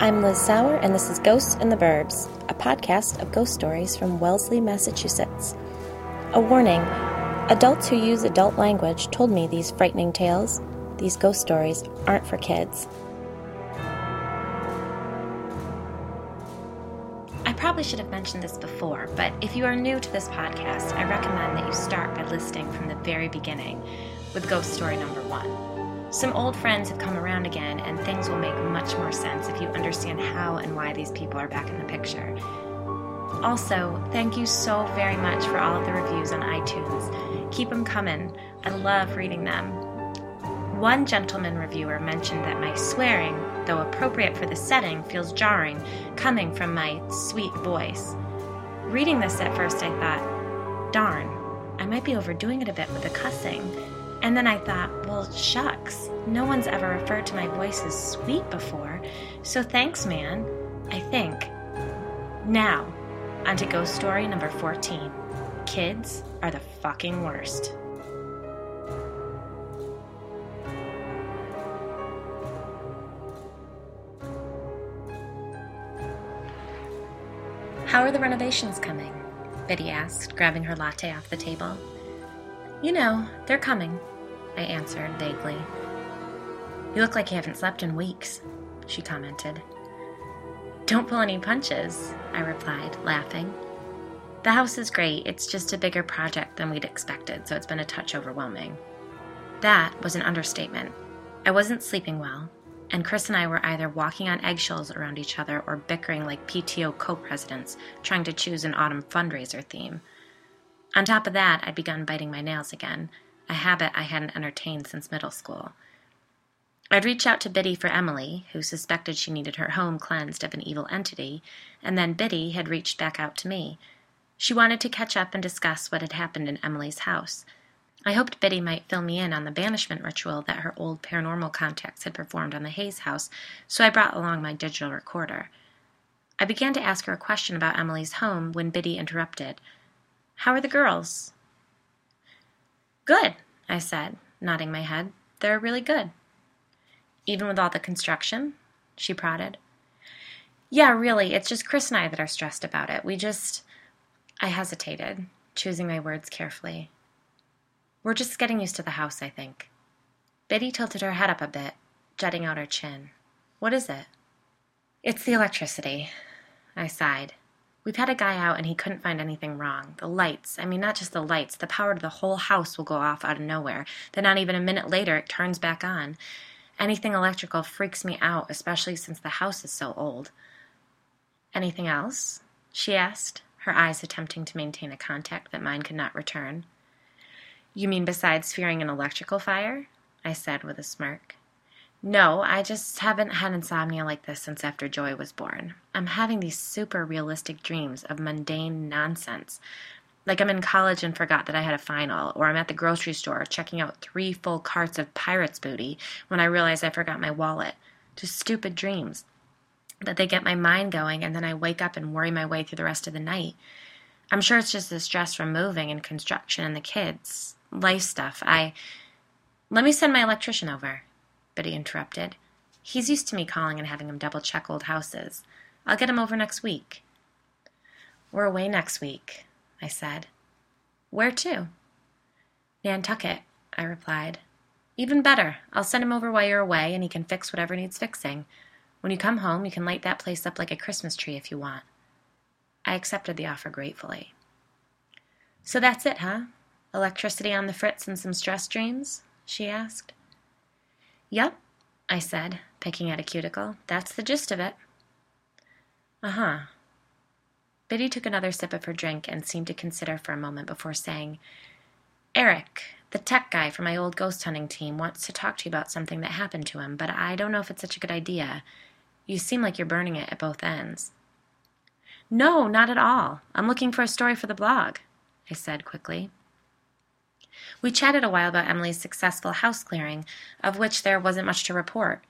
I'm Liz Sauer, and this is Ghosts in the Burbs, a podcast of ghost stories from Wellesley, Massachusetts. A warning adults who use adult language told me these frightening tales, these ghost stories, aren't for kids. I probably should have mentioned this before, but if you are new to this podcast, I recommend that you start by listening from the very beginning with ghost story number one. Some old friends have come around again, and things will make much more sense if you understand how and why these people are back in the picture. Also, thank you so very much for all of the reviews on iTunes. Keep them coming. I love reading them. One gentleman reviewer mentioned that my swearing, though appropriate for the setting, feels jarring, coming from my sweet voice. Reading this at first, I thought, darn, I might be overdoing it a bit with the cussing. And then I thought, well, shucks, no one's ever referred to my voice as sweet before, so thanks, man, I think. Now, onto ghost story number 14 Kids are the fucking worst. How are the renovations coming? Biddy asked, grabbing her latte off the table. You know, they're coming, I answered vaguely. You look like you haven't slept in weeks, she commented. Don't pull any punches, I replied, laughing. The house is great, it's just a bigger project than we'd expected, so it's been a touch overwhelming. That was an understatement. I wasn't sleeping well, and Chris and I were either walking on eggshells around each other or bickering like PTO co presidents, trying to choose an autumn fundraiser theme. On top of that, I'd begun biting my nails again, a habit I hadn't entertained since middle school. I'd reached out to Biddy for Emily, who suspected she needed her home cleansed of an evil entity, and then Biddy had reached back out to me. She wanted to catch up and discuss what had happened in Emily's house. I hoped Biddy might fill me in on the banishment ritual that her old paranormal contacts had performed on the Hayes house, so I brought along my digital recorder. I began to ask her a question about Emily's home when Biddy interrupted. How are the girls? Good, I said, nodding my head. They're really good. Even with all the construction? She prodded. Yeah, really, it's just Chris and I that are stressed about it. We just. I hesitated, choosing my words carefully. We're just getting used to the house, I think. Biddy tilted her head up a bit, jutting out her chin. What is it? It's the electricity. I sighed. We've had a guy out and he couldn't find anything wrong. The lights, I mean, not just the lights, the power to the whole house will go off out of nowhere. Then, not even a minute later, it turns back on. Anything electrical freaks me out, especially since the house is so old. Anything else? she asked, her eyes attempting to maintain a contact that mine could not return. You mean besides fearing an electrical fire? I said with a smirk. No, I just haven't had insomnia like this since after Joy was born. I'm having these super realistic dreams of mundane nonsense. Like I'm in college and forgot that I had a final, or I'm at the grocery store checking out three full carts of pirate's booty when I realize I forgot my wallet. Just stupid dreams. But they get my mind going, and then I wake up and worry my way through the rest of the night. I'm sure it's just the stress from moving and construction and the kids life stuff. I. Let me send my electrician over, Biddy interrupted. He's used to me calling and having him double check old houses. I'll get him over next week. We're away next week, I said. Where to? Nantucket, I replied. Even better. I'll send him over while you're away and he can fix whatever needs fixing. When you come home, you can light that place up like a Christmas tree if you want. I accepted the offer gratefully. So that's it, huh? Electricity on the fritz and some stress dreams? she asked. Yep, I said, picking at a cuticle. That's the gist of it. Uh huh. Biddy took another sip of her drink and seemed to consider for a moment before saying, Eric, the tech guy from my old ghost hunting team, wants to talk to you about something that happened to him, but I don't know if it's such a good idea. You seem like you're burning it at both ends. No, not at all. I'm looking for a story for the blog, I said quickly. We chatted a while about Emily's successful house clearing, of which there wasn't much to report.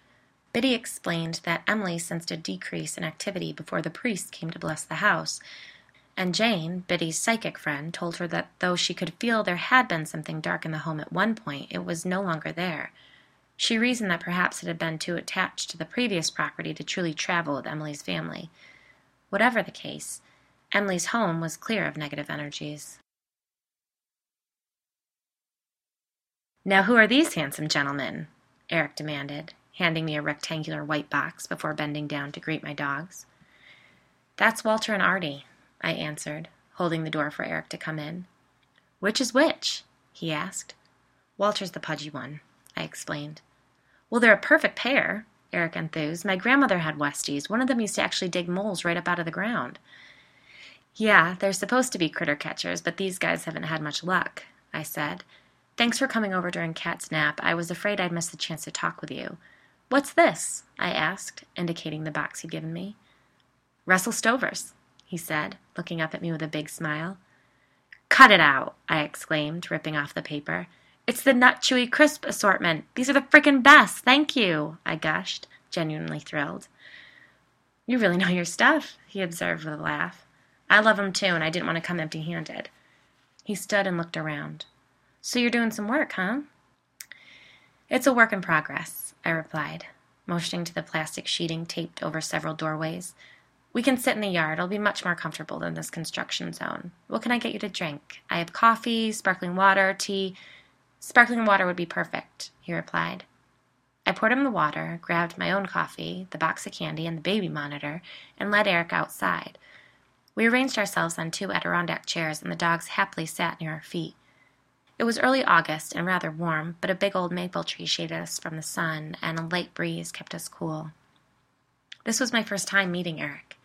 Biddy explained that Emily sensed a decrease in activity before the priest came to bless the house, and Jane, Biddy's psychic friend, told her that though she could feel there had been something dark in the home at one point, it was no longer there. She reasoned that perhaps it had been too attached to the previous property to truly travel with Emily's family. Whatever the case, Emily's home was clear of negative energies. Now, who are these handsome gentlemen? Eric demanded, handing me a rectangular white box before bending down to greet my dogs. That's Walter and Artie, I answered, holding the door for Eric to come in. Which is which? he asked. Walter's the pudgy one, I explained. Well, they're a perfect pair, Eric enthused. My grandmother had Westies. One of them used to actually dig moles right up out of the ground. Yeah, they're supposed to be critter catchers, but these guys haven't had much luck, I said. Thanks for coming over during Cat's nap. I was afraid I'd miss the chance to talk with you. What's this? I asked, indicating the box he'd given me. Russell Stover's, he said, looking up at me with a big smile. Cut it out, I exclaimed, ripping off the paper. It's the nut chewy crisp assortment. These are the frickin' best. Thank you, I gushed, genuinely thrilled. You really know your stuff, he observed with a laugh. I love 'em too, and I didn't want to come empty handed. He stood and looked around. So you're doing some work, huh? It's a work in progress, I replied, motioning to the plastic sheeting taped over several doorways. We can sit in the yard. It'll be much more comfortable than this construction zone. What can I get you to drink? I have coffee, sparkling water, tea. Sparkling water would be perfect, he replied. I poured him the water, grabbed my own coffee, the box of candy, and the baby monitor, and led Eric outside. We arranged ourselves on two Adirondack chairs, and the dogs happily sat near our feet. It was early August and rather warm, but a big old maple tree shaded us from the sun, and a light breeze kept us cool. This was my first time meeting Eric.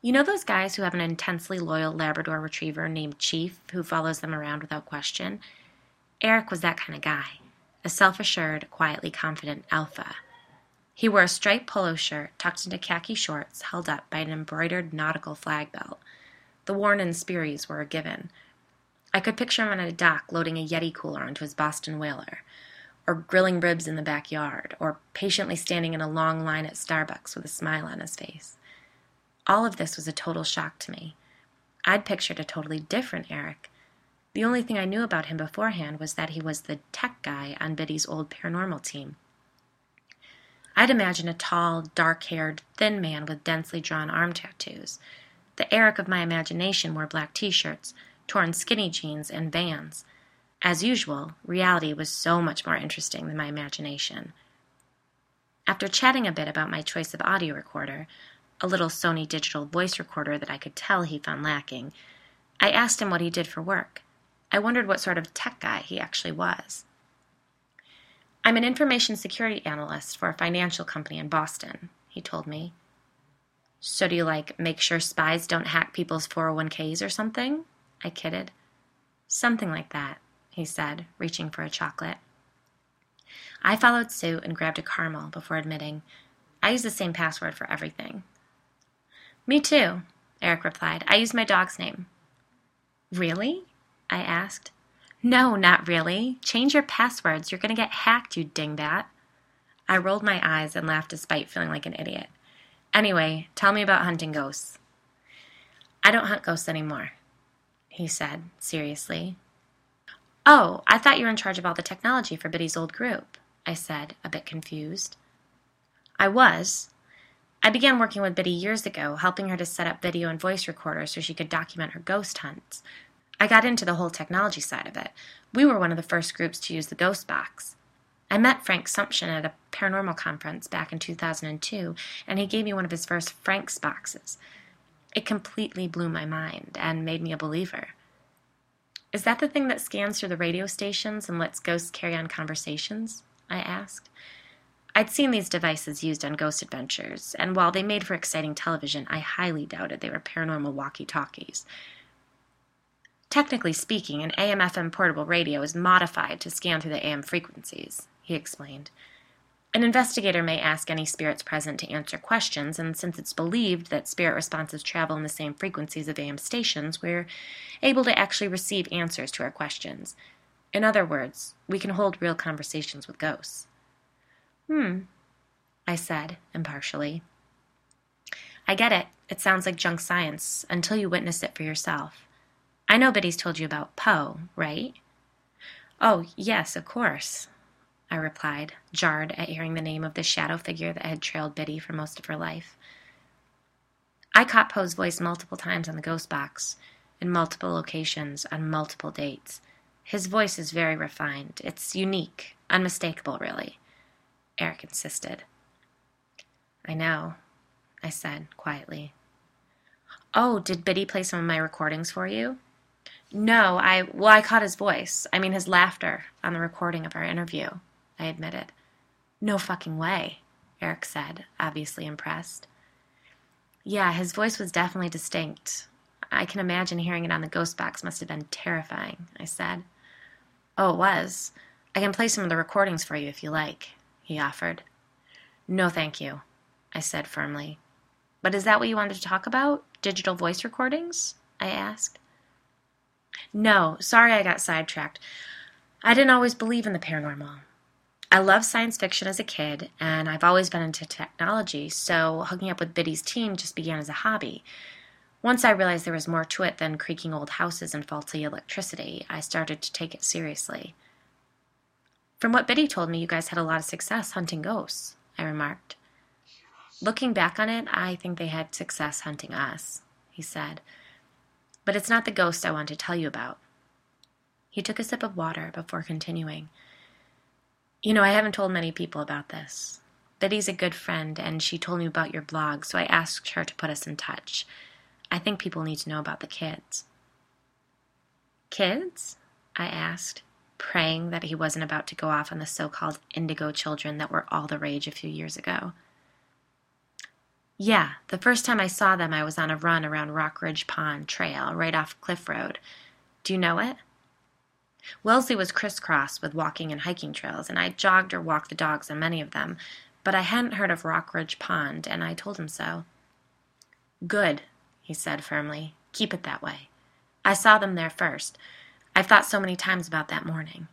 You know those guys who have an intensely loyal Labrador retriever named Chief who follows them around without question? Eric was that kind of guy, a self assured, quietly confident alpha. He wore a striped polo shirt tucked into khaki shorts held up by an embroidered nautical flag belt. The Warren and Sperry's were a given. I could picture him on a dock loading a Yeti cooler onto his Boston whaler, or grilling ribs in the backyard, or patiently standing in a long line at Starbucks with a smile on his face. All of this was a total shock to me. I'd pictured a totally different Eric. The only thing I knew about him beforehand was that he was the tech guy on Biddy's old paranormal team. I'd imagined a tall, dark haired, thin man with densely drawn arm tattoos. The Eric of my imagination wore black t shirts, torn skinny jeans, and vans. As usual, reality was so much more interesting than my imagination. After chatting a bit about my choice of audio recorder, a little Sony digital voice recorder that I could tell he found lacking, I asked him what he did for work. I wondered what sort of tech guy he actually was. I'm an information security analyst for a financial company in Boston, he told me. So do you like make sure spies don't hack people's 401ks or something? I kidded. Something like that, he said, reaching for a chocolate. I followed suit and grabbed a caramel before admitting, I use the same password for everything. Me too, Eric replied. I use my dog's name. Really? I asked. No, not really. Change your passwords. You're going to get hacked, you dingbat. I rolled my eyes and laughed despite feeling like an idiot. Anyway, tell me about hunting ghosts. I don't hunt ghosts anymore, he said, seriously. Oh, I thought you were in charge of all the technology for Biddy's old group, I said, a bit confused. I was, I began working with Biddy years ago, helping her to set up video and voice recorders so she could document her ghost hunts. I got into the whole technology side of it. We were one of the first groups to use the Ghost Box. I met Frank Sumption at a paranormal conference back in 2002, and he gave me one of his first Frank's boxes. It completely blew my mind and made me a believer. Is that the thing that scans through the radio stations and lets ghosts carry on conversations? I asked. I'd seen these devices used on Ghost Adventures, and while they made for exciting television, I highly doubted they were paranormal walkie talkies. Technically speaking, an AM FM portable radio is modified to scan through the AM frequencies, he explained. An investigator may ask any spirits present to answer questions, and since it's believed that spirit responses travel in the same frequencies of AM stations, we're able to actually receive answers to our questions. In other words, we can hold real conversations with ghosts. Hmm, I said impartially. I get it. It sounds like junk science until you witness it for yourself. I know Biddy's told you about Poe, right? Oh, yes, of course. I replied, jarred at hearing the name of the shadow figure that had trailed Biddy for most of her life. I caught Poe's voice multiple times on the ghost box, in multiple locations, on multiple dates. His voice is very refined. It's unique, unmistakable, really. Eric insisted. I know, I said quietly. Oh, did Biddy play some of my recordings for you? No, I, well, I caught his voice. I mean, his laughter on the recording of our interview, I admitted. No fucking way, Eric said, obviously impressed. Yeah, his voice was definitely distinct. I can imagine hearing it on the ghost box must have been terrifying, I said. Oh, it was. I can play some of the recordings for you if you like, he offered. No, thank you, I said firmly. But is that what you wanted to talk about? Digital voice recordings? I asked. No, sorry I got sidetracked. I didn't always believe in the paranormal. I loved science fiction as a kid, and I've always been into technology, so hooking up with Biddy's team just began as a hobby. Once I realized there was more to it than creaking old houses and faulty electricity, I started to take it seriously. From what Biddy told me, you guys had a lot of success hunting ghosts, I remarked. Looking back on it, I think they had success hunting us, he said. But it's not the ghost I want to tell you about. He took a sip of water before continuing. You know, I haven't told many people about this. Biddy's a good friend, and she told me about your blog, so I asked her to put us in touch. I think people need to know about the kids. Kids? I asked, praying that he wasn't about to go off on the so called indigo children that were all the rage a few years ago. Yeah, the first time I saw them, I was on a run around Rockridge Pond Trail, right off Cliff Road. Do you know it? Wellesley was crisscrossed with walking and hiking trails, and I jogged or walked the dogs on many of them, but I hadn't heard of Rockridge Pond, and I told him so. Good, he said firmly. Keep it that way. I saw them there first. I've thought so many times about that morning.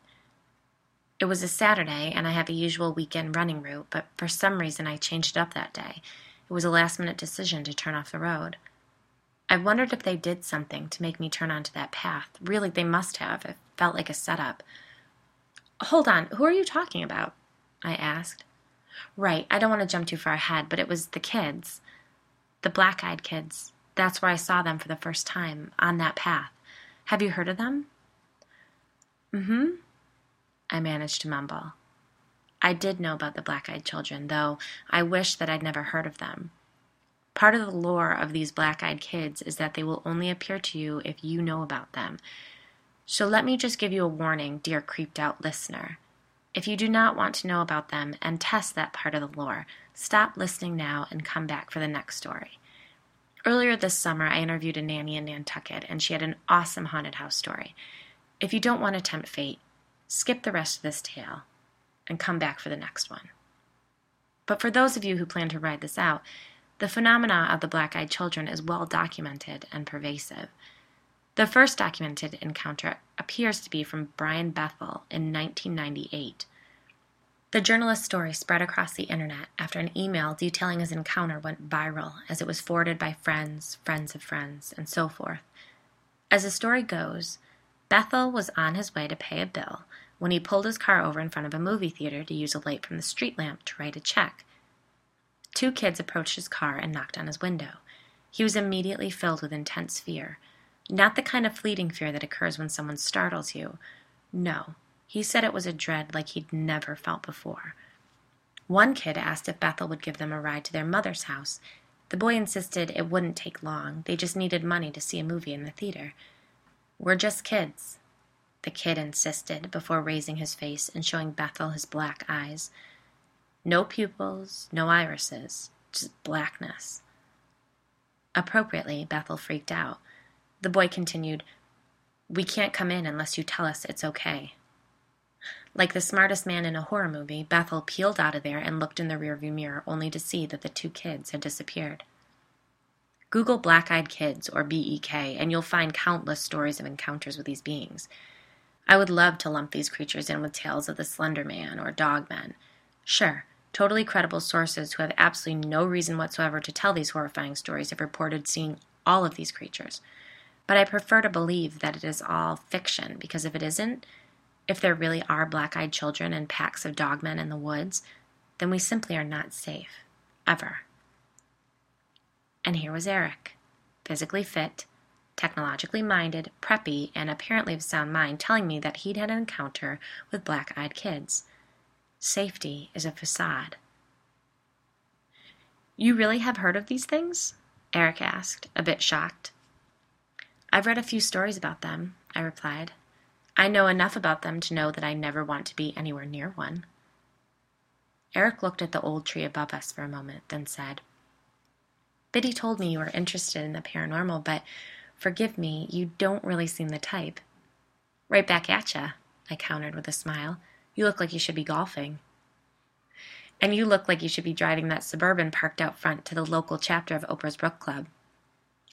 It was a Saturday, and I have a usual weekend running route, but for some reason I changed it up that day. It was a last minute decision to turn off the road. I wondered if they did something to make me turn onto that path. Really, they must have. It felt like a setup. Hold on, who are you talking about? I asked. Right, I don't want to jump too far ahead, but it was the kids. The black eyed kids. That's where I saw them for the first time, on that path. Have you heard of them? Mm hmm. I managed to mumble. I did know about the black eyed children, though I wish that I'd never heard of them. Part of the lore of these black eyed kids is that they will only appear to you if you know about them. So let me just give you a warning, dear creeped out listener. If you do not want to know about them and test that part of the lore, stop listening now and come back for the next story. Earlier this summer, I interviewed a nanny in Nantucket, and she had an awesome haunted house story. If you don't want to tempt fate, skip the rest of this tale and come back for the next one. But for those of you who plan to ride this out, the phenomena of the black eyed children is well documented and pervasive. The first documented encounter appears to be from Brian Bethel in 1998. The journalist's story spread across the internet after an email detailing his encounter went viral as it was forwarded by friends, friends of friends, and so forth. As the story goes, Bethel was on his way to pay a bill when he pulled his car over in front of a movie theater to use a light from the street lamp to write a check. Two kids approached his car and knocked on his window. He was immediately filled with intense fear. Not the kind of fleeting fear that occurs when someone startles you. No, he said it was a dread like he'd never felt before. One kid asked if Bethel would give them a ride to their mother's house. The boy insisted it wouldn't take long, they just needed money to see a movie in the theater. We're just kids, the kid insisted before raising his face and showing Bethel his black eyes. No pupils, no irises, just blackness. Appropriately, Bethel freaked out. The boy continued, We can't come in unless you tell us it's okay. Like the smartest man in a horror movie, Bethel peeled out of there and looked in the rearview mirror only to see that the two kids had disappeared. Google Black Eyed Kids or BEK, and you'll find countless stories of encounters with these beings. I would love to lump these creatures in with tales of the Slender Man or Dog Dogmen. Sure, totally credible sources who have absolutely no reason whatsoever to tell these horrifying stories have reported seeing all of these creatures. But I prefer to believe that it is all fiction, because if it isn't, If there really are black eyed children and packs of dogmen in the woods, then we simply are not safe. Ever. And here was Eric, physically fit, technologically minded, preppy, and apparently of sound mind, telling me that he'd had an encounter with black eyed kids. Safety is a facade. You really have heard of these things? Eric asked, a bit shocked. I've read a few stories about them, I replied. I know enough about them to know that I never want to be anywhere near one. Eric looked at the old tree above us for a moment, then said, Biddy told me you were interested in the paranormal, but forgive me, you don't really seem the type. Right back at ya, I countered with a smile. You look like you should be golfing. And you look like you should be driving that suburban parked out front to the local chapter of Oprah's Book Club.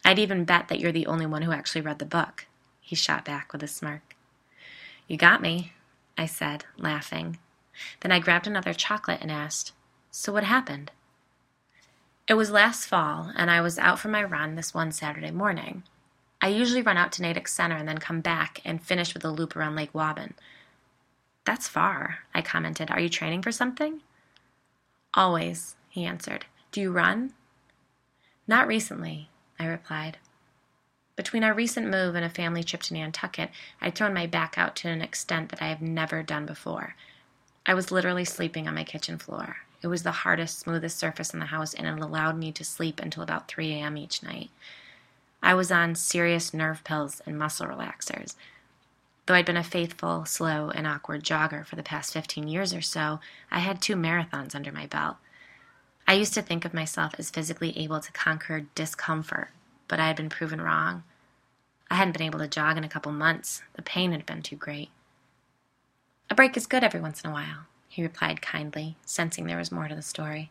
I'd even bet that you're the only one who actually read the book, he shot back with a smirk. You got me, I said, laughing. Then I grabbed another chocolate and asked, So what happened? It was last fall, and I was out for my run this one Saturday morning. I usually run out to Natick Center and then come back and finish with a loop around Lake Waban. That's far, I commented. Are you training for something? Always, he answered. Do you run? Not recently, I replied. Between our recent move and a family trip to Nantucket, I'd thrown my back out to an extent that I have never done before. I was literally sleeping on my kitchen floor. It was the hardest, smoothest surface in the house, and it allowed me to sleep until about 3 a.m. each night. I was on serious nerve pills and muscle relaxers. Though I'd been a faithful, slow, and awkward jogger for the past 15 years or so, I had two marathons under my belt. I used to think of myself as physically able to conquer discomfort, but I had been proven wrong. I hadn't been able to jog in a couple months. The pain had been too great. A break is good every once in a while, he replied kindly, sensing there was more to the story.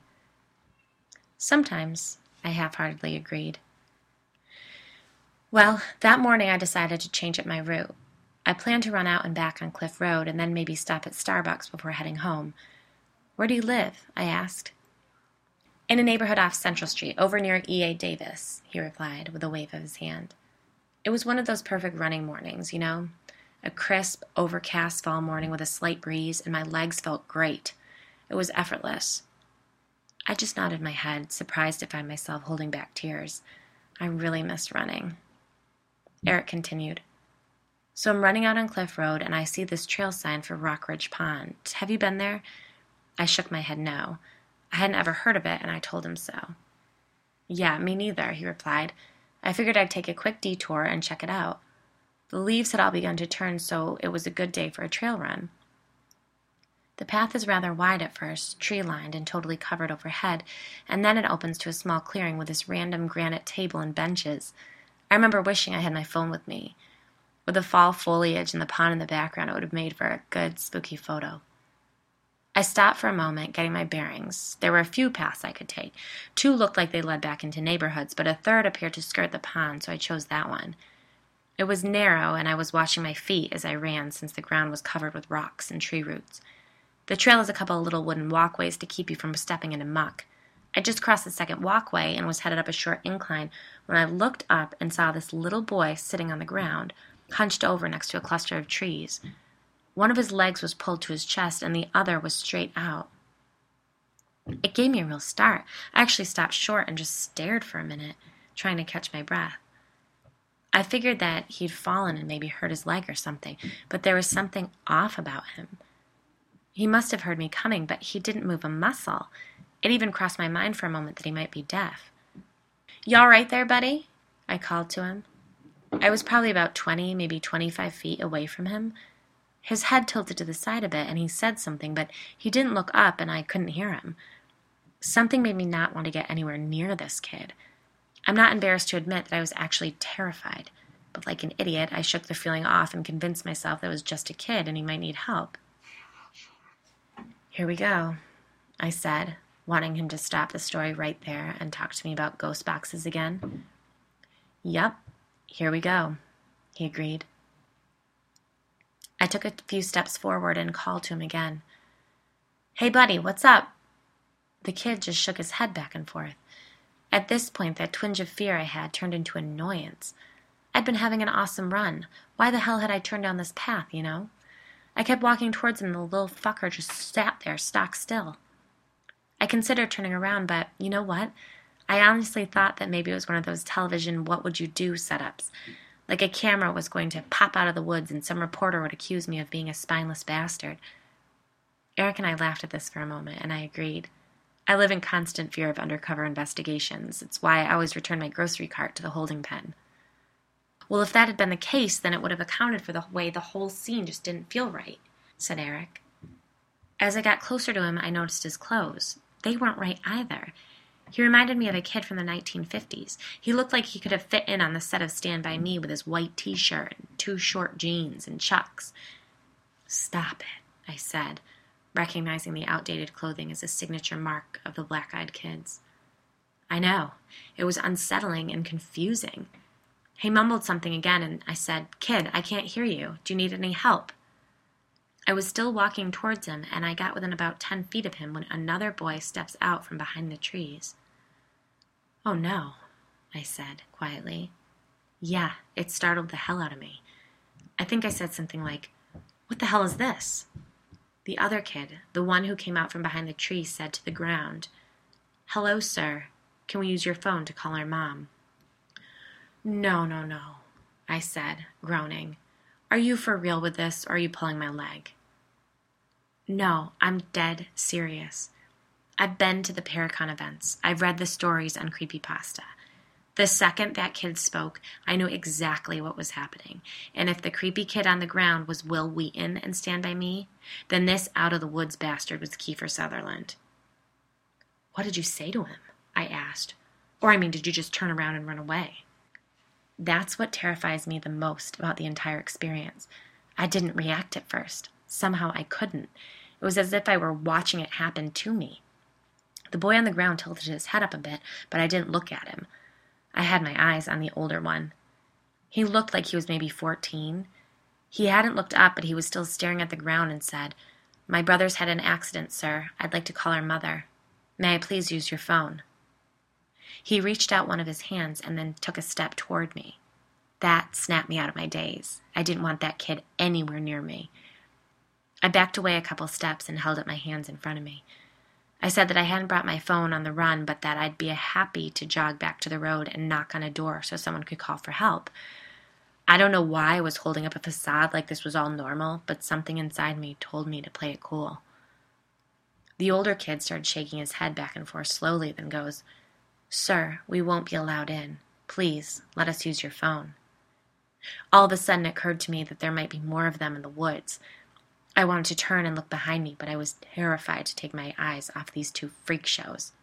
Sometimes, I half heartedly agreed. Well, that morning I decided to change up my route. I plan to run out and back on Cliff Road and then maybe stop at Starbucks before heading home. Where do you live? I asked. In a neighborhood off Central Street, over near E.A. Davis, he replied with a wave of his hand. It was one of those perfect running mornings, you know? A crisp, overcast fall morning with a slight breeze, and my legs felt great. It was effortless. I just nodded my head, surprised to find myself holding back tears. I really missed running. Eric continued. So I'm running out on Cliff Road and I see this trail sign for Rockridge Pond. Have you been there? I shook my head no. I hadn't ever heard of it and I told him so. Yeah, me neither, he replied. I figured I'd take a quick detour and check it out. The leaves had all begun to turn, so it was a good day for a trail run. The path is rather wide at first, tree lined and totally covered overhead, and then it opens to a small clearing with this random granite table and benches. I remember wishing I had my phone with me. With the fall foliage and the pond in the background, it would have made for a good, spooky photo. I stopped for a moment, getting my bearings. There were a few paths I could take. Two looked like they led back into neighborhoods, but a third appeared to skirt the pond, so I chose that one. It was narrow, and I was watching my feet as I ran since the ground was covered with rocks and tree roots. The trail has a couple of little wooden walkways to keep you from stepping into muck. I just crossed the second walkway and was headed up a short incline when I looked up and saw this little boy sitting on the ground, hunched over next to a cluster of trees. One of his legs was pulled to his chest, and the other was straight out. It gave me a real start. I actually stopped short and just stared for a minute, trying to catch my breath. I figured that he'd fallen and maybe hurt his leg or something, but there was something off about him. He must have heard me coming, but he didn't move a muscle. It even crossed my mind for a moment that he might be deaf. You all right there, buddy? I called to him. I was probably about 20, maybe 25 feet away from him. His head tilted to the side a bit, and he said something, but he didn't look up, and I couldn't hear him. Something made me not want to get anywhere near this kid. I'm not embarrassed to admit that I was actually terrified, but like an idiot, I shook the feeling off and convinced myself that it was just a kid and he might need help. Here we go, I said, wanting him to stop the story right there and talk to me about ghost boxes again. Yep, here we go, he agreed. I took a few steps forward and called to him again. Hey, buddy, what's up? The kid just shook his head back and forth. At this point, that twinge of fear I had turned into annoyance. I'd been having an awesome run. Why the hell had I turned down this path, you know? I kept walking towards him, and the little fucker just sat there, stock still. I considered turning around, but you know what? I honestly thought that maybe it was one of those television what would you do setups. Like a camera was going to pop out of the woods and some reporter would accuse me of being a spineless bastard. Eric and I laughed at this for a moment, and I agreed. I live in constant fear of undercover investigations. It's why I always return my grocery cart to the holding pen. Well, if that had been the case, then it would have accounted for the way the whole scene just didn't feel right, said Eric. As I got closer to him, I noticed his clothes. They weren't right either. He reminded me of a kid from the 1950s. He looked like he could have fit in on the set of Stand By Me with his white t shirt and two short jeans and chucks. Stop it, I said, recognizing the outdated clothing as a signature mark of the black eyed kids. I know. It was unsettling and confusing. He mumbled something again, and I said, Kid, I can't hear you. Do you need any help? I was still walking towards him, and I got within about ten feet of him when another boy steps out from behind the trees. Oh no, I said quietly. Yeah, it startled the hell out of me. I think I said something like, What the hell is this? The other kid, the one who came out from behind the tree, said to the ground, Hello, sir. Can we use your phone to call our mom? No, no, no, I said, groaning. Are you for real with this, or are you pulling my leg? No, I'm dead serious. I've been to the Paracon events. I've read the stories on Creepypasta. The second that kid spoke, I knew exactly what was happening. And if the creepy kid on the ground was Wil Wheaton and Stand By Me, then this out of the woods bastard was Kiefer Sutherland. What did you say to him? I asked. Or, I mean, did you just turn around and run away? That's what terrifies me the most about the entire experience. I didn't react at first. Somehow I couldn't. It was as if I were watching it happen to me. The boy on the ground tilted his head up a bit, but I didn't look at him. I had my eyes on the older one. He looked like he was maybe 14. He hadn't looked up, but he was still staring at the ground and said, My brother's had an accident, sir. I'd like to call our mother. May I please use your phone? He reached out one of his hands and then took a step toward me. That snapped me out of my daze. I didn't want that kid anywhere near me. I backed away a couple steps and held up my hands in front of me. I said that I hadn't brought my phone on the run, but that I'd be happy to jog back to the road and knock on a door so someone could call for help. I don't know why I was holding up a facade like this was all normal, but something inside me told me to play it cool. The older kid started shaking his head back and forth slowly, then goes, Sir, we won't be allowed in. Please, let us use your phone. All of a sudden, it occurred to me that there might be more of them in the woods, I wanted to turn and look behind me, but I was terrified to take my eyes off these two freak shows.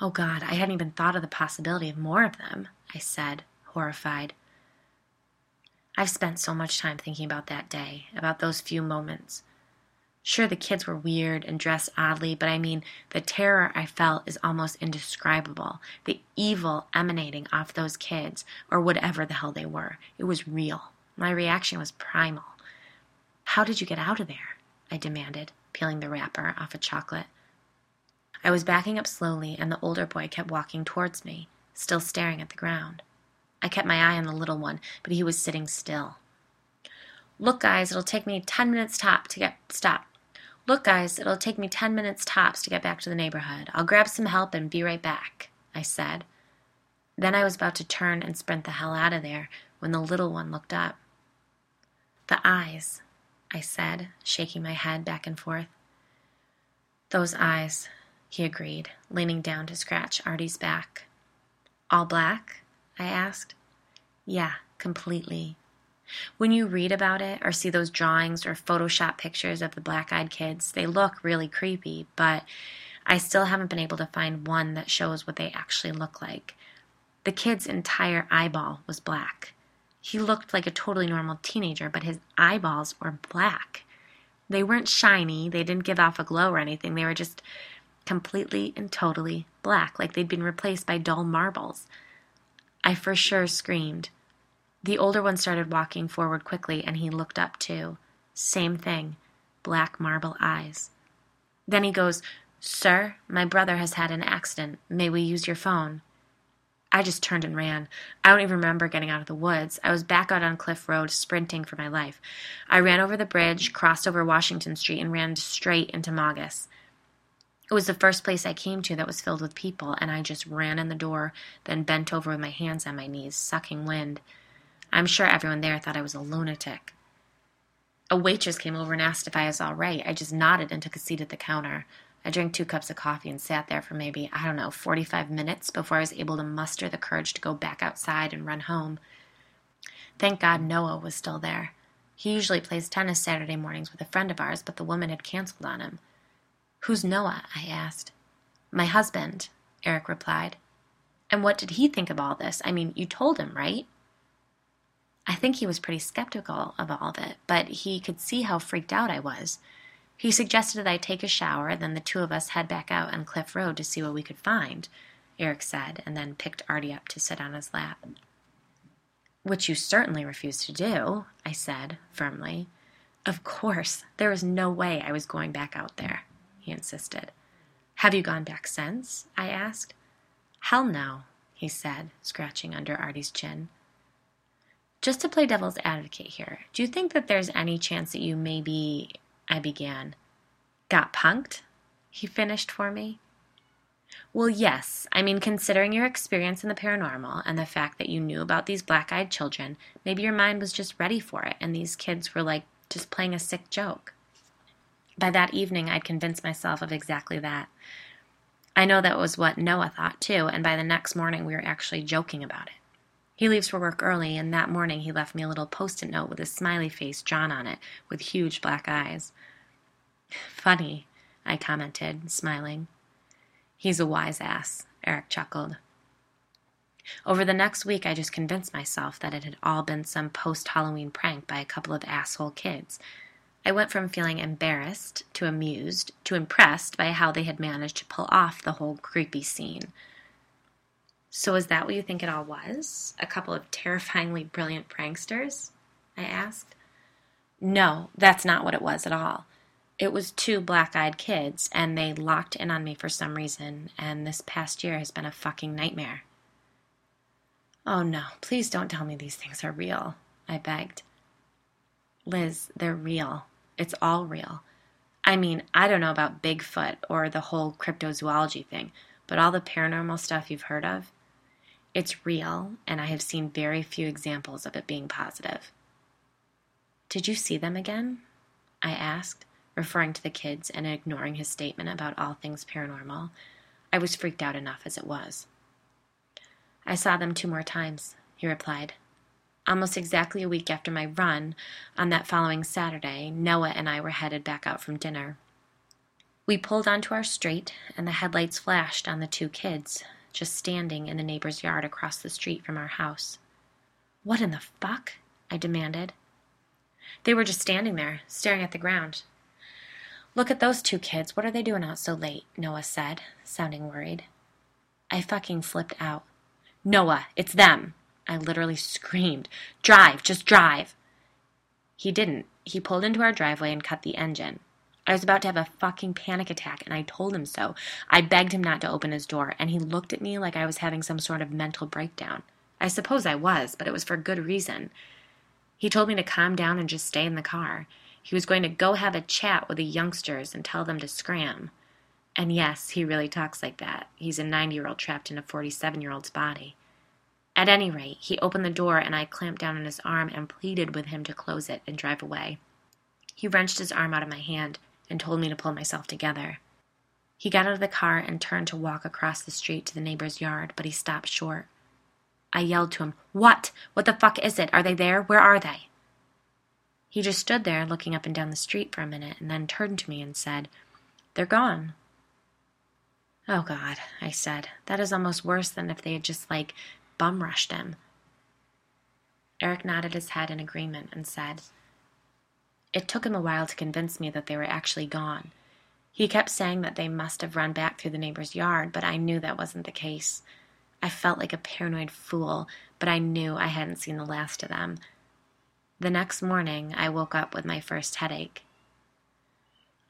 Oh God, I hadn't even thought of the possibility of more of them, I said, horrified. I've spent so much time thinking about that day, about those few moments. Sure, the kids were weird and dressed oddly, but I mean, the terror I felt is almost indescribable. The evil emanating off those kids, or whatever the hell they were. It was real. My reaction was primal. How did you get out of there? I demanded, peeling the wrapper off a chocolate. I was backing up slowly, and the older boy kept walking towards me, still staring at the ground. I kept my eye on the little one, but he was sitting still. Look, guys, it'll take me ten minutes top to get stop. Look, guys, it'll take me ten minutes tops to get back to the neighborhood. I'll grab some help and be right back, I said. Then I was about to turn and sprint the hell out of there when the little one looked up. The eyes, I said, shaking my head back and forth. Those eyes, he agreed, leaning down to scratch Artie's back. All black? I asked. Yeah, completely. When you read about it or see those drawings or Photoshop pictures of the black eyed kids, they look really creepy, but I still haven't been able to find one that shows what they actually look like. The kid's entire eyeball was black. He looked like a totally normal teenager, but his eyeballs were black. They weren't shiny, they didn't give off a glow or anything. They were just completely and totally black, like they'd been replaced by dull marbles. I for sure screamed. The older one started walking forward quickly, and he looked up too. Same thing black marble eyes. Then he goes, Sir, my brother has had an accident. May we use your phone? I just turned and ran. I don't even remember getting out of the woods. I was back out on Cliff Road, sprinting for my life. I ran over the bridge, crossed over Washington Street, and ran straight into Maugus. It was the first place I came to that was filled with people, and I just ran in the door, then bent over with my hands on my knees, sucking wind. I'm sure everyone there thought I was a lunatic. A waitress came over and asked if I was all right. I just nodded and took a seat at the counter. I drank two cups of coffee and sat there for maybe, I don't know, 45 minutes before I was able to muster the courage to go back outside and run home. Thank God Noah was still there. He usually plays tennis Saturday mornings with a friend of ours, but the woman had canceled on him. Who's Noah? I asked. My husband, Eric replied. And what did he think of all this? I mean, you told him, right? I think he was pretty skeptical of all of it, but he could see how freaked out I was. He suggested that I take a shower, then the two of us head back out on Cliff Road to see what we could find, Eric said, and then picked Artie up to sit on his lap. Which you certainly refused to do, I said firmly. Of course, there was no way I was going back out there, he insisted. Have you gone back since? I asked. Hell no, he said, scratching under Artie's chin. Just to play devil's advocate here, do you think that there's any chance that you maybe I began. Got punked? He finished for me. Well, yes. I mean, considering your experience in the paranormal and the fact that you knew about these black eyed children, maybe your mind was just ready for it, and these kids were like just playing a sick joke. By that evening, I'd convinced myself of exactly that. I know that was what Noah thought too, and by the next morning, we were actually joking about it. He leaves for work early, and that morning he left me a little post it note with a smiley face drawn on it with huge black eyes. Funny, I commented, smiling. He's a wise ass, Eric chuckled. Over the next week, I just convinced myself that it had all been some post Halloween prank by a couple of asshole kids. I went from feeling embarrassed to amused to impressed by how they had managed to pull off the whole creepy scene. So, is that what you think it all was? A couple of terrifyingly brilliant pranksters? I asked. No, that's not what it was at all. It was two black eyed kids, and they locked in on me for some reason, and this past year has been a fucking nightmare. Oh no, please don't tell me these things are real, I begged. Liz, they're real. It's all real. I mean, I don't know about Bigfoot or the whole cryptozoology thing, but all the paranormal stuff you've heard of, it's real, and I have seen very few examples of it being positive. Did you see them again? I asked, referring to the kids and ignoring his statement about all things paranormal. I was freaked out enough as it was. I saw them two more times, he replied. Almost exactly a week after my run, on that following Saturday, Noah and I were headed back out from dinner. We pulled onto our street, and the headlights flashed on the two kids, just standing in the neighbor's yard across the street from our house. What in the fuck? I demanded. They were just standing there, staring at the ground. Look at those two kids. What are they doing out so late? Noah said, sounding worried. I fucking flipped out. Noah, it's them! I literally screamed. Drive, just drive! He didn't. He pulled into our driveway and cut the engine. I was about to have a fucking panic attack, and I told him so. I begged him not to open his door, and he looked at me like I was having some sort of mental breakdown. I suppose I was, but it was for good reason. He told me to calm down and just stay in the car. He was going to go have a chat with the youngsters and tell them to scram. And yes, he really talks like that. He's a 90 year old trapped in a 47 year old's body. At any rate, he opened the door, and I clamped down on his arm and pleaded with him to close it and drive away. He wrenched his arm out of my hand and told me to pull myself together. He got out of the car and turned to walk across the street to the neighbor's yard, but he stopped short. I yelled to him, What? What the fuck is it? Are they there? Where are they? He just stood there looking up and down the street for a minute and then turned to me and said, They're gone. Oh, God, I said. That is almost worse than if they had just, like, bum rushed him. Eric nodded his head in agreement and said, it took him a while to convince me that they were actually gone. He kept saying that they must have run back through the neighbor's yard, but I knew that wasn't the case. I felt like a paranoid fool, but I knew I hadn't seen the last of them. The next morning, I woke up with my first headache.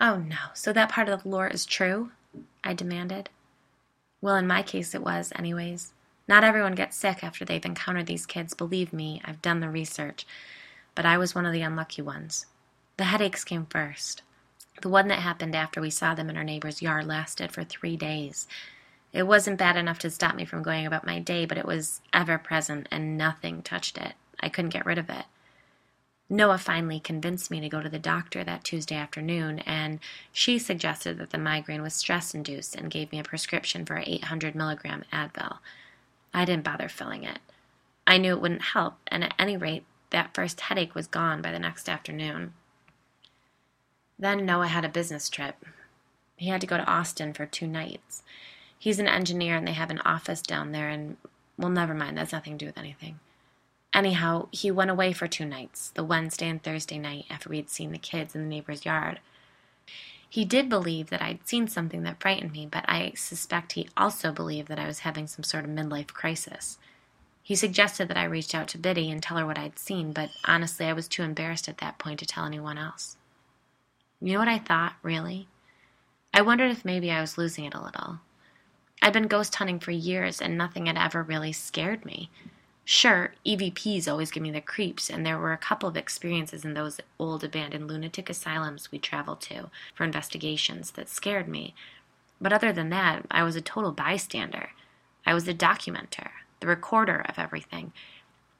Oh no, so that part of the lore is true? I demanded. Well, in my case, it was, anyways. Not everyone gets sick after they've encountered these kids, believe me, I've done the research. But I was one of the unlucky ones. The headaches came first. The one that happened after we saw them in our neighbor's yard lasted for three days. It wasn't bad enough to stop me from going about my day, but it was ever present and nothing touched it. I couldn't get rid of it. Noah finally convinced me to go to the doctor that Tuesday afternoon, and she suggested that the migraine was stress induced and gave me a prescription for 800 milligram Advil. I didn't bother filling it. I knew it wouldn't help, and at any rate, that first headache was gone by the next afternoon. Then Noah had a business trip. He had to go to Austin for two nights. He's an engineer and they have an office down there, and well, never mind, that's nothing to do with anything. Anyhow, he went away for two nights, the Wednesday and Thursday night after we had seen the kids in the neighbor's yard. He did believe that I'd seen something that frightened me, but I suspect he also believed that I was having some sort of midlife crisis. He suggested that I reach out to Biddy and tell her what I'd seen, but honestly, I was too embarrassed at that point to tell anyone else. You know what I thought, really? I wondered if maybe I was losing it a little. I'd been ghost hunting for years and nothing had ever really scared me. Sure, EVPs always give me the creeps, and there were a couple of experiences in those old abandoned lunatic asylums we traveled to for investigations that scared me. But other than that, I was a total bystander. I was the documenter, the recorder of everything.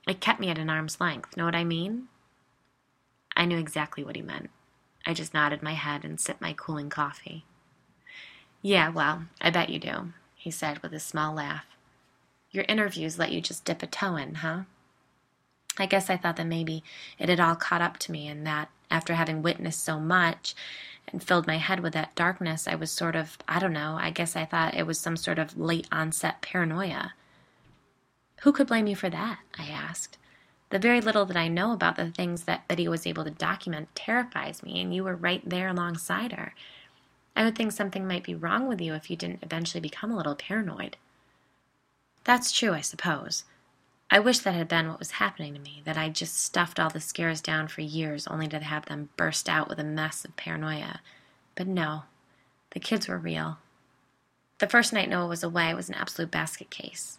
It kept me at an arm's length. Know what I mean? I knew exactly what he meant. I just nodded my head and sipped my cooling coffee. Yeah, well, I bet you do, he said with a small laugh. Your interviews let you just dip a toe in, huh? I guess I thought that maybe it had all caught up to me, and that after having witnessed so much and filled my head with that darkness, I was sort of, I don't know, I guess I thought it was some sort of late onset paranoia. Who could blame you for that? I asked. The very little that I know about the things that Biddy was able to document terrifies me, and you were right there alongside her. I would think something might be wrong with you if you didn't eventually become a little paranoid. That's true, I suppose. I wish that had been what was happening to me, that I'd just stuffed all the scares down for years only to have them burst out with a mess of paranoia. But no, the kids were real. The first night Noah was away was an absolute basket case.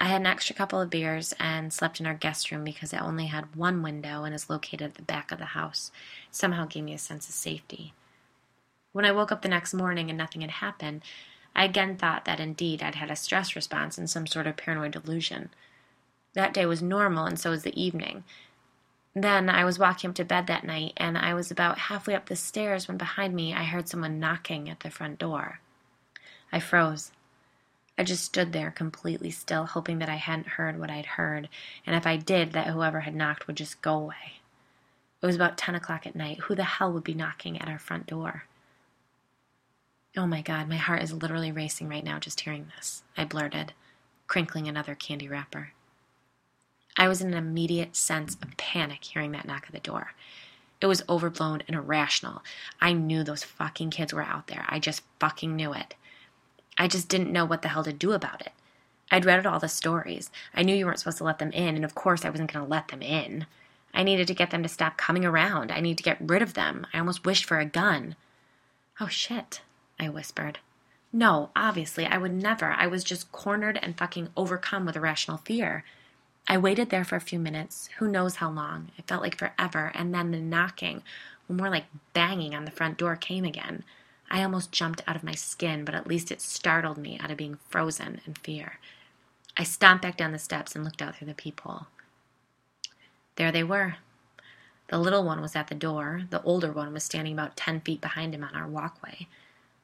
I had an extra couple of beers and slept in our guest room because it only had one window and is located at the back of the house. It somehow gave me a sense of safety. When I woke up the next morning and nothing had happened, I again thought that indeed I'd had a stress response and some sort of paranoid delusion. That day was normal, and so was the evening. Then I was walking up to bed that night, and I was about halfway up the stairs when behind me I heard someone knocking at the front door. I froze. I just stood there completely still, hoping that I hadn't heard what I'd heard, and if I did, that whoever had knocked would just go away. It was about ten o'clock at night. Who the hell would be knocking at our front door? Oh my god, my heart is literally racing right now just hearing this, I blurted, crinkling another candy wrapper. I was in an immediate sense of panic hearing that knock at the door. It was overblown and irrational. I knew those fucking kids were out there. I just fucking knew it. I just didn't know what the hell to do about it. I'd read all the stories. I knew you weren't supposed to let them in, and of course I wasn't going to let them in. I needed to get them to stop coming around. I needed to get rid of them. I almost wished for a gun. Oh shit. I whispered. No, obviously, I would never. I was just cornered and fucking overcome with irrational fear. I waited there for a few minutes, who knows how long. It felt like forever, and then the knocking, more like banging on the front door, came again. I almost jumped out of my skin, but at least it startled me out of being frozen in fear. I stomped back down the steps and looked out through the peephole. There they were. The little one was at the door. The older one was standing about ten feet behind him on our walkway.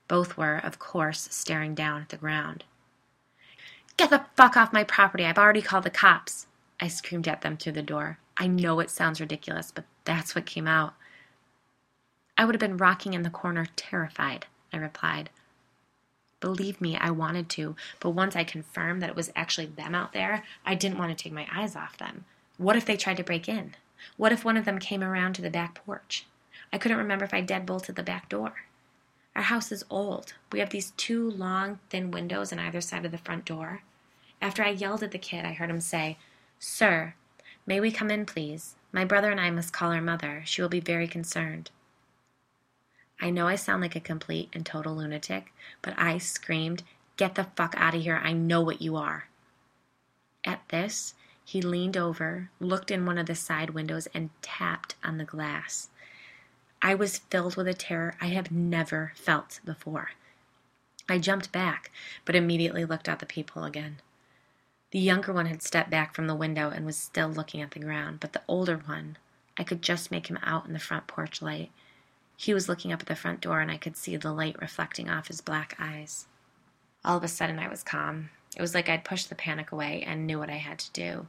Both were, of course, staring down at the ground. Get the fuck off my property! I've already called the cops! I screamed at them through the door. I know it sounds ridiculous, but that's what came out. I would have been rocking in the corner, terrified, I replied. Believe me, I wanted to, but once I confirmed that it was actually them out there, I didn't want to take my eyes off them. What if they tried to break in? What if one of them came around to the back porch? I couldn't remember if I deadbolted the back door. Our house is old. We have these two long, thin windows on either side of the front door. After I yelled at the kid, I heard him say, Sir, may we come in, please? My brother and I must call our mother. She will be very concerned. I know I sound like a complete and total lunatic, but I screamed, Get the fuck out of here. I know what you are. At this, he leaned over, looked in one of the side windows, and tapped on the glass. I was filled with a terror I have never felt before. I jumped back, but immediately looked at the people again. The younger one had stepped back from the window and was still looking at the ground, but the older one, I could just make him out in the front porch light. He was looking up at the front door, and I could see the light reflecting off his black eyes. All of a sudden, I was calm. It was like I'd pushed the panic away and knew what I had to do.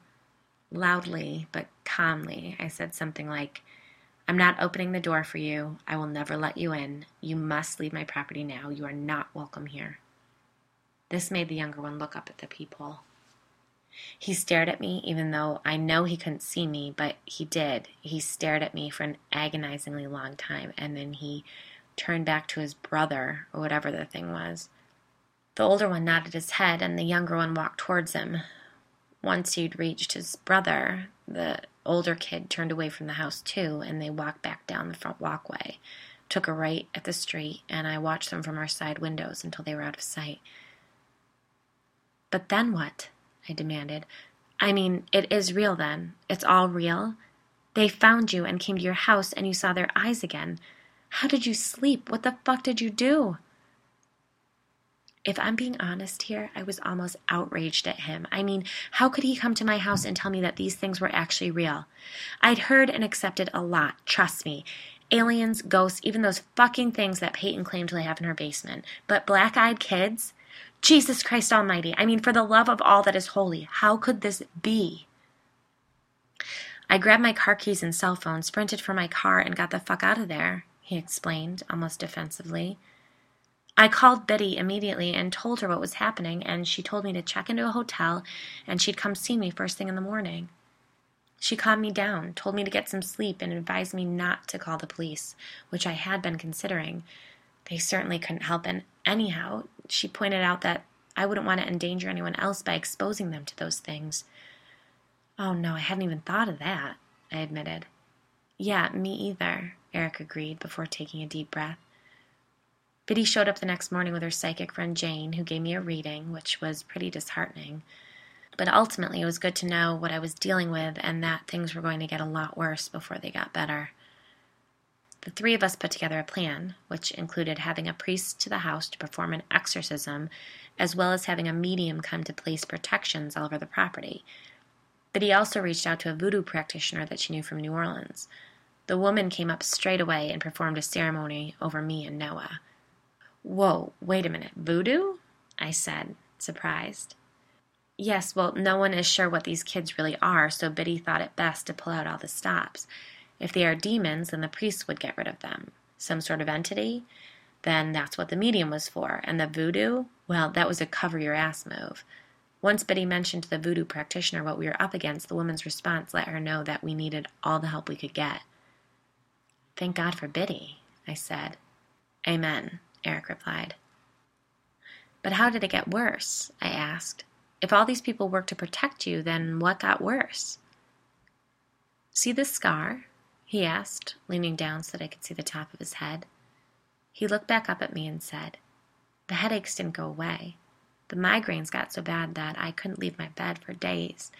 Loudly, but calmly, I said something like, I'm not opening the door for you. I will never let you in. You must leave my property now. You are not welcome here. This made the younger one look up at the people. He stared at me, even though I know he couldn't see me, but he did. He stared at me for an agonizingly long time, and then he turned back to his brother, or whatever the thing was. The older one nodded his head, and the younger one walked towards him. Once he'd reached his brother, the older kid turned away from the house too, and they walked back down the front walkway, took a right at the street, and I watched them from our side windows until they were out of sight. But then what? I demanded. I mean, it is real then. It's all real. They found you and came to your house and you saw their eyes again. How did you sleep? What the fuck did you do? If I'm being honest here, I was almost outraged at him. I mean, how could he come to my house and tell me that these things were actually real? I'd heard and accepted a lot, trust me. Aliens, ghosts, even those fucking things that Peyton claimed to have in her basement. But black eyed kids? Jesus Christ Almighty. I mean, for the love of all that is holy, how could this be? I grabbed my car keys and cell phone, sprinted for my car, and got the fuck out of there, he explained, almost defensively. I called Biddy immediately and told her what was happening, and she told me to check into a hotel and she'd come see me first thing in the morning. She calmed me down, told me to get some sleep, and advised me not to call the police, which I had been considering. They certainly couldn't help, and anyhow, she pointed out that I wouldn't want to endanger anyone else by exposing them to those things. Oh no, I hadn't even thought of that, I admitted. Yeah, me either, Eric agreed before taking a deep breath. Biddy showed up the next morning with her psychic friend Jane, who gave me a reading, which was pretty disheartening. But ultimately, it was good to know what I was dealing with and that things were going to get a lot worse before they got better. The three of us put together a plan, which included having a priest to the house to perform an exorcism, as well as having a medium come to place protections all over the property. Biddy also reached out to a voodoo practitioner that she knew from New Orleans. The woman came up straight away and performed a ceremony over me and Noah. Whoa, wait a minute. Voodoo? I said, surprised. Yes, well, no one is sure what these kids really are, so Biddy thought it best to pull out all the stops. If they are demons, then the priests would get rid of them. Some sort of entity? Then that's what the medium was for. And the voodoo? Well, that was a cover your ass move. Once Biddy mentioned to the voodoo practitioner what we were up against, the woman's response let her know that we needed all the help we could get. Thank God for Biddy, I said. Amen. Eric replied. But how did it get worse? I asked. If all these people worked to protect you, then what got worse? See this scar? He asked, leaning down so that I could see the top of his head. He looked back up at me and said, The headaches didn't go away. The migraines got so bad that I couldn't leave my bed for days.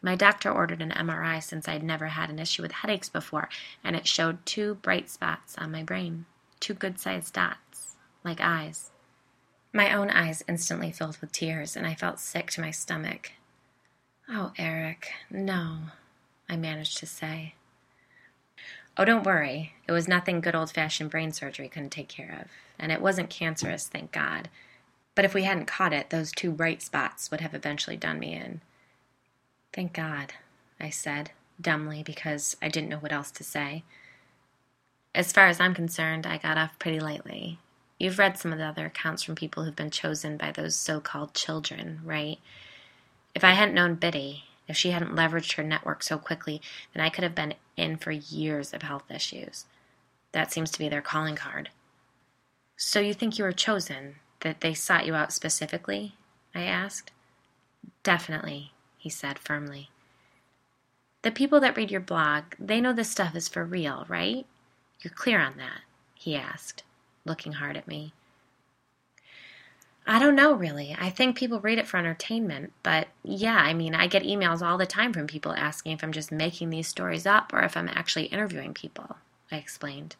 My doctor ordered an MRI since I'd never had an issue with headaches before, and it showed two bright spots on my brain, two good sized dots like eyes. My own eyes instantly filled with tears, and I felt sick to my stomach. Oh, Eric, no, I managed to say. Oh, don't worry. It was nothing good old fashioned brain surgery couldn't take care of, and it wasn't cancerous, thank God. But if we hadn't caught it, those two bright spots would have eventually done me in. Thank God, I said, dumbly, because I didn't know what else to say. As far as I'm concerned, I got off pretty lightly. You've read some of the other accounts from people who've been chosen by those so called children, right? If I hadn't known Biddy, if she hadn't leveraged her network so quickly, then I could have been in for years of health issues. That seems to be their calling card. So you think you were chosen? That they sought you out specifically? I asked. Definitely, he said firmly. The people that read your blog, they know this stuff is for real, right? You're clear on that? he asked looking hard at me. I don't know really. I think people read it for entertainment, but yeah, I mean, I get emails all the time from people asking if I'm just making these stories up or if I'm actually interviewing people, I explained.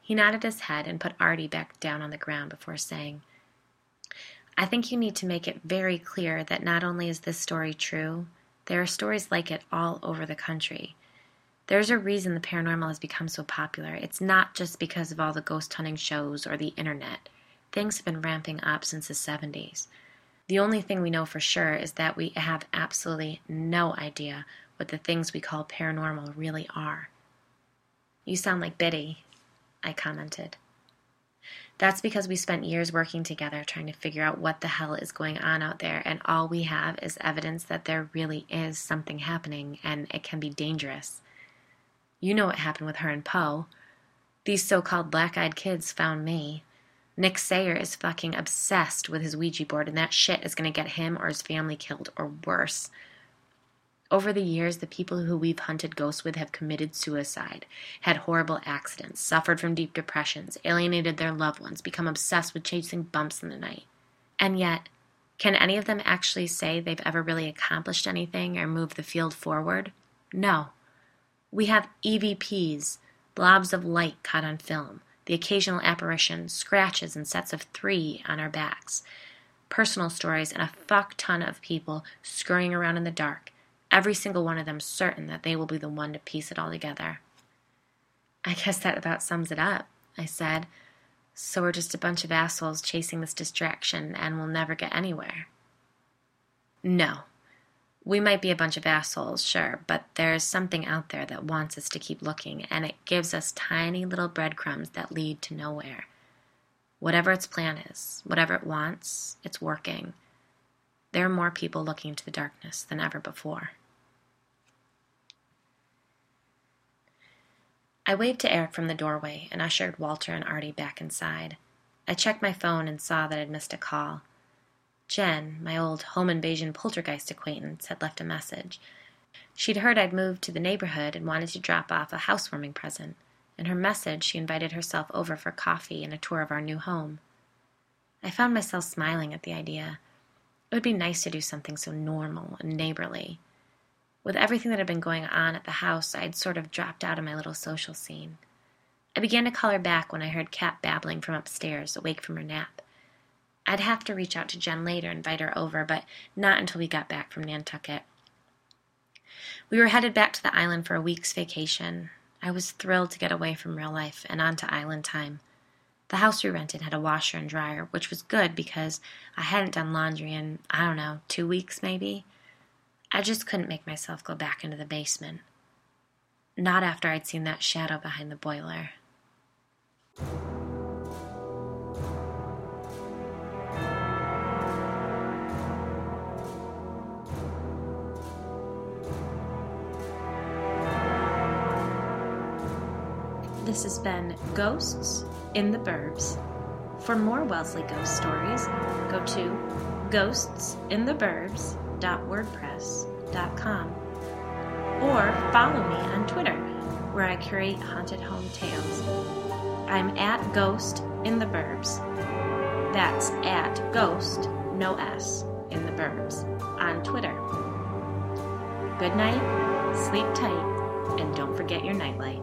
He nodded his head and put Artie back down on the ground before saying, I think you need to make it very clear that not only is this story true, there are stories like it all over the country. There's a reason the paranormal has become so popular. It's not just because of all the ghost hunting shows or the internet. Things have been ramping up since the 70s. The only thing we know for sure is that we have absolutely no idea what the things we call paranormal really are. You sound like Biddy, I commented. That's because we spent years working together trying to figure out what the hell is going on out there, and all we have is evidence that there really is something happening and it can be dangerous. You know what happened with her and Poe. These so called black eyed kids found me. Nick Sayer is fucking obsessed with his Ouija board, and that shit is going to get him or his family killed, or worse. Over the years, the people who we've hunted ghosts with have committed suicide, had horrible accidents, suffered from deep depressions, alienated their loved ones, become obsessed with chasing bumps in the night. And yet, can any of them actually say they've ever really accomplished anything or moved the field forward? No. We have EVPs, blobs of light caught on film the occasional apparition, scratches and sets of three on our backs, personal stories, and a fuck ton of people scurrying around in the dark, every single one of them certain that they will be the one to piece it all together. I guess that about sums it up, I said. So we're just a bunch of assholes chasing this distraction and we'll never get anywhere. No, we might be a bunch of assholes, sure, but there's something out there that wants us to keep looking, and it gives us tiny little breadcrumbs that lead to nowhere. Whatever its plan is, whatever it wants, it's working. There are more people looking into the darkness than ever before. I waved to Eric from the doorway and ushered Walter and Artie back inside. I checked my phone and saw that I'd missed a call. Jen, my old home invasion poltergeist acquaintance, had left a message. She'd heard I'd moved to the neighborhood and wanted to drop off a housewarming present. In her message, she invited herself over for coffee and a tour of our new home. I found myself smiling at the idea. It would be nice to do something so normal and neighborly. With everything that had been going on at the house, I had sort of dropped out of my little social scene. I began to call her back when I heard Kat babbling from upstairs, awake from her nap. I'd have to reach out to Jen later, and invite her over, but not until we got back from Nantucket. We were headed back to the island for a week's vacation. I was thrilled to get away from real life and onto island time. The house we rented had a washer and dryer, which was good because I hadn't done laundry in, I don't know, two weeks maybe. I just couldn't make myself go back into the basement. Not after I'd seen that shadow behind the boiler. This has been Ghosts in the Burbs. For more Wellesley ghost stories, go to ghostintheburbs.wordpress.com or follow me on Twitter, where I curate haunted home tales. I'm at Ghost in the Burbs. That's at Ghost, no S, in the Burbs, on Twitter. Good night, sleep tight, and don't forget your nightlight.